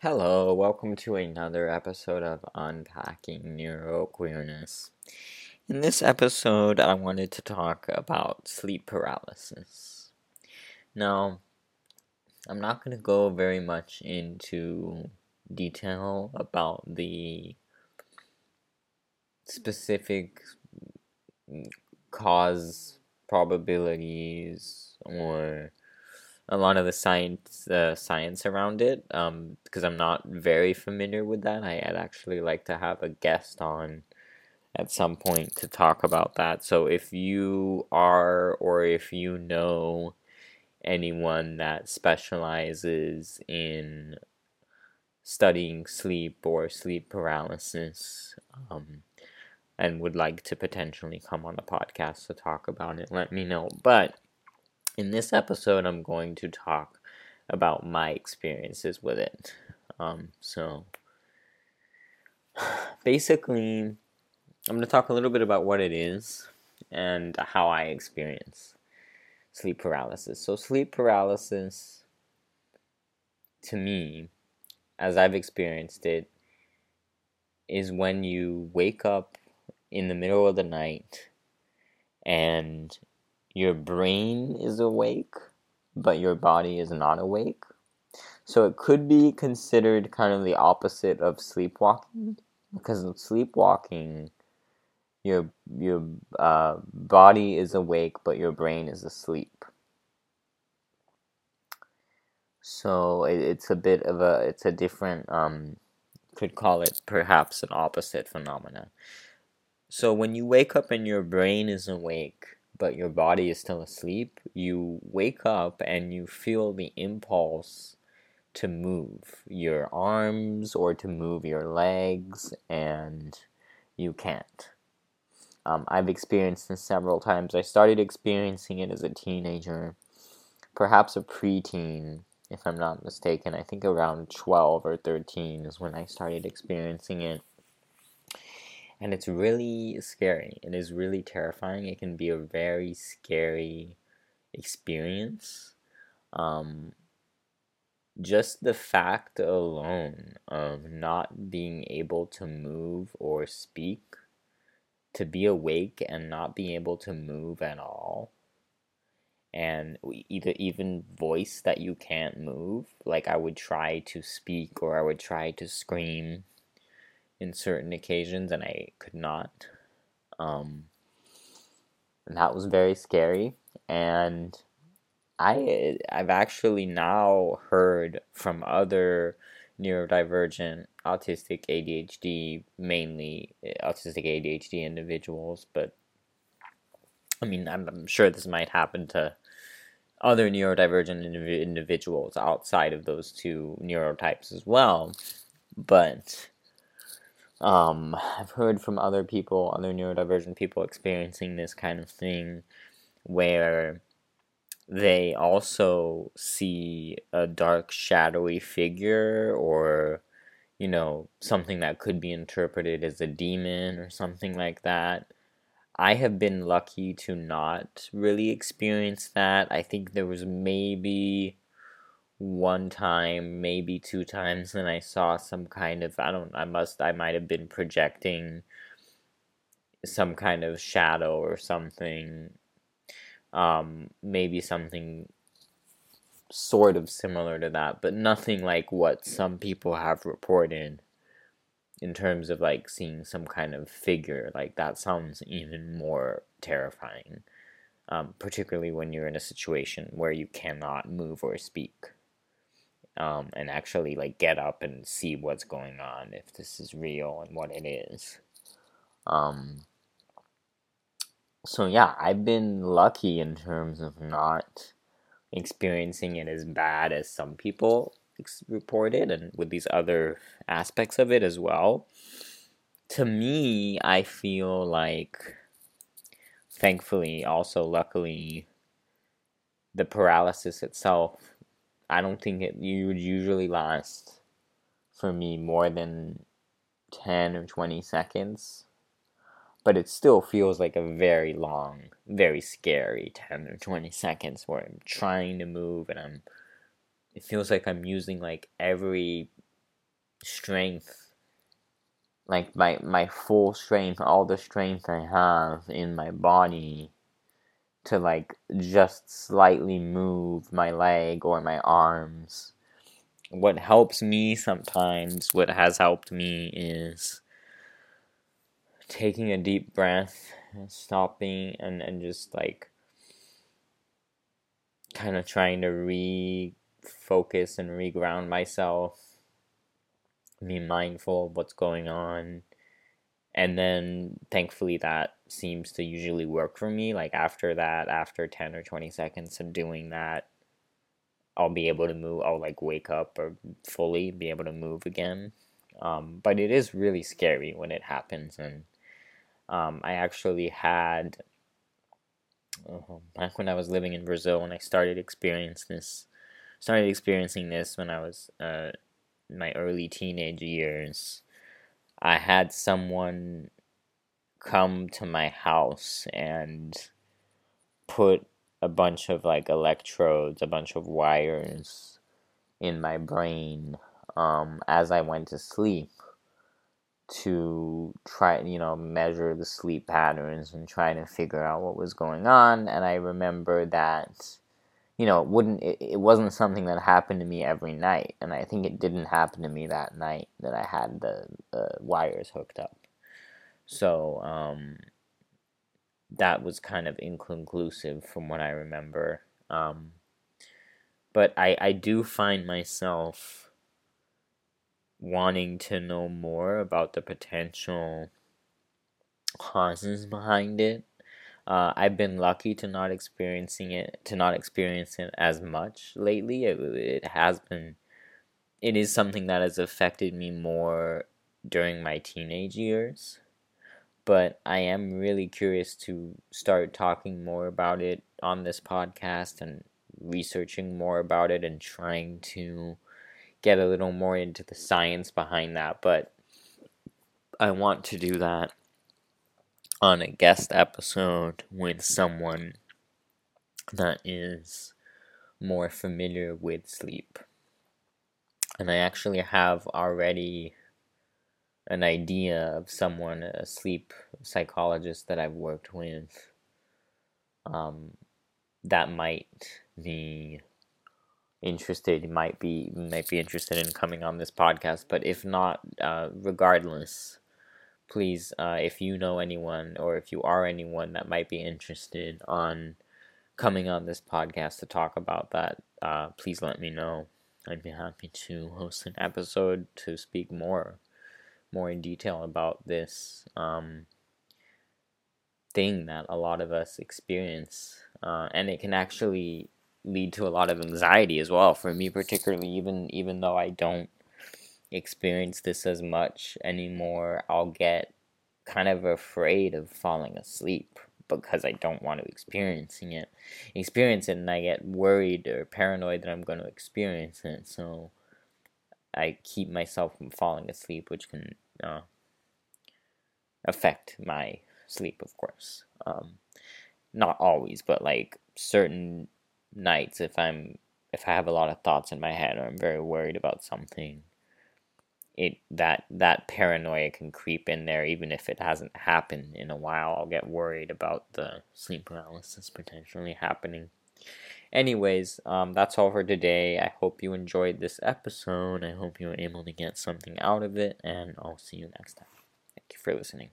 Hello, welcome to another episode of Unpacking Neuroqueerness. In this episode, I wanted to talk about sleep paralysis. Now, I'm not going to go very much into detail about the specific cause probabilities or a lot of the science uh, science around it um, because I'm not very familiar with that. I, would actually like to have a guest on at some point to talk about that. So if you are or if you know anyone that specializes in studying sleep or sleep paralysis um, and would like to potentially come on the podcast to talk about it, let me know. But in this episode, I'm going to talk about my experiences with it. Um, so, basically, I'm going to talk a little bit about what it is and how I experience sleep paralysis. So, sleep paralysis, to me, as I've experienced it, is when you wake up in the middle of the night and your brain is awake, but your body is not awake. So it could be considered kind of the opposite of sleepwalking, because in sleepwalking, your your uh, body is awake, but your brain is asleep. So it, it's a bit of a it's a different um, could call it perhaps an opposite phenomena. So when you wake up and your brain is awake, but your body is still asleep, you wake up and you feel the impulse to move your arms or to move your legs, and you can't. Um, I've experienced this several times. I started experiencing it as a teenager, perhaps a preteen, if I'm not mistaken. I think around 12 or 13 is when I started experiencing it and it's really scary. It is really terrifying. It can be a very scary experience. Um, just the fact alone of not being able to move or speak, to be awake and not being able to move at all, and either even voice that you can't move. Like I would try to speak or I would try to scream in certain occasions, and I could not. Um, and that was very scary. And I I've actually now heard from other neurodivergent autistic ADHD mainly eh, autistic ADHD individuals, but I mean I'm, I'm sure this might happen to other neurodivergent indiv- individuals outside of those two neurotypes as well. But um, I've heard from other people, other neurodivergent people experiencing this kind of thing where they also see a dark, shadowy figure or, you know, something that could be interpreted as a demon or something like that. I have been lucky to not really experience that. I think there was maybe one time, maybe two times, and I saw some kind of I don't I must I might have been projecting some kind of shadow or something. Um, maybe something sort of similar to that, but nothing like what some people have reported in terms of like seeing some kind of figure. Like that sounds even more terrifying, um, particularly when you're in a situation where you cannot move or speak um, and actually like get up and see what's going on if this is real and what it is. Um, so yeah, I've been lucky in terms of not experiencing it as bad as some people ex- reported, and with these other aspects of it as well. To me, I feel like, thankfully, also luckily, the paralysis itself I don't think it you would usually last for me more than 10 or 20 seconds. But it still feels like a very long, very scary 10 or 20 seconds where I'm trying to move and I'm it feels like I'm using like every strength like my my full strength all the strength i have in my body to like just slightly move my leg or my arms. What helps me sometimes what has helped me is taking a deep breath stopping and and just like kind of trying to refocus and reground myself be mindful of what's going on. And then thankfully that seems to usually work for me like after that after 10 or 20 seconds of doing that i'll be able to move i'll like wake up or fully be able to move again. Um, but it is really scary when it happens and um, i actually had uh, back when i was living in brazil when i started experiencing this started experiencing this when i was uh, my early teenage years, I had someone come to my house and put a bunch of like electrodes, a bunch of wires in my brain um, as I went to sleep to try, you know, measure the sleep patterns and try to figure out what was going on. And I remember that you know, it wouldn't it, it wasn't something that happened to me every night, and I think it didn't happen to me that night that I had the, the wires hooked up. So um, that was kind of inconclusive from what I remember. Um, but I I do find myself wanting to know more about the potential causes behind it uh, I've been lucky to not experiencing it to not experience it as much lately. It, it has been it is something that has affected me more during my teenage years. But I am really curious to start talking more about it on this podcast and researching more about it and trying to get a little more into the science behind that. But I want to do that on a guest episode with someone that is more familiar with sleep. And I actually have already an idea of someone, a sleep psychologist that I've worked with, um, that might be interested, might be might be interested in coming on this podcast. But if not, uh, regardless, please, uh, if you know anyone or if you are anyone that might be interested on coming on this podcast to talk about that, uh, please let me know. I'd be happy to host an episode to speak more, more in detail about this um, thing that a lot of us experience, uh, and it can actually lead to a lot of anxiety as well. For me, particularly, even even though I don't experience this as much anymore, I'll get kind of afraid of falling asleep because I don't want to experiencing it, experience it, and I get worried or paranoid that I'm going to experience it. So I keep myself from falling asleep, which can uh, affect my sleep, of course. Um, not always, but like certain nights, if I'm if I have a lot of thoughts in my head or I'm very worried about something, it that that paranoia can creep in there even if it hasn't happened in a while i'll get worried about the sleep paralysis potentially happening anyways um, that's all for today. I hope you enjoyed this episode. I hope you were able to get something out of it and i'll see you next time. Thank you for listening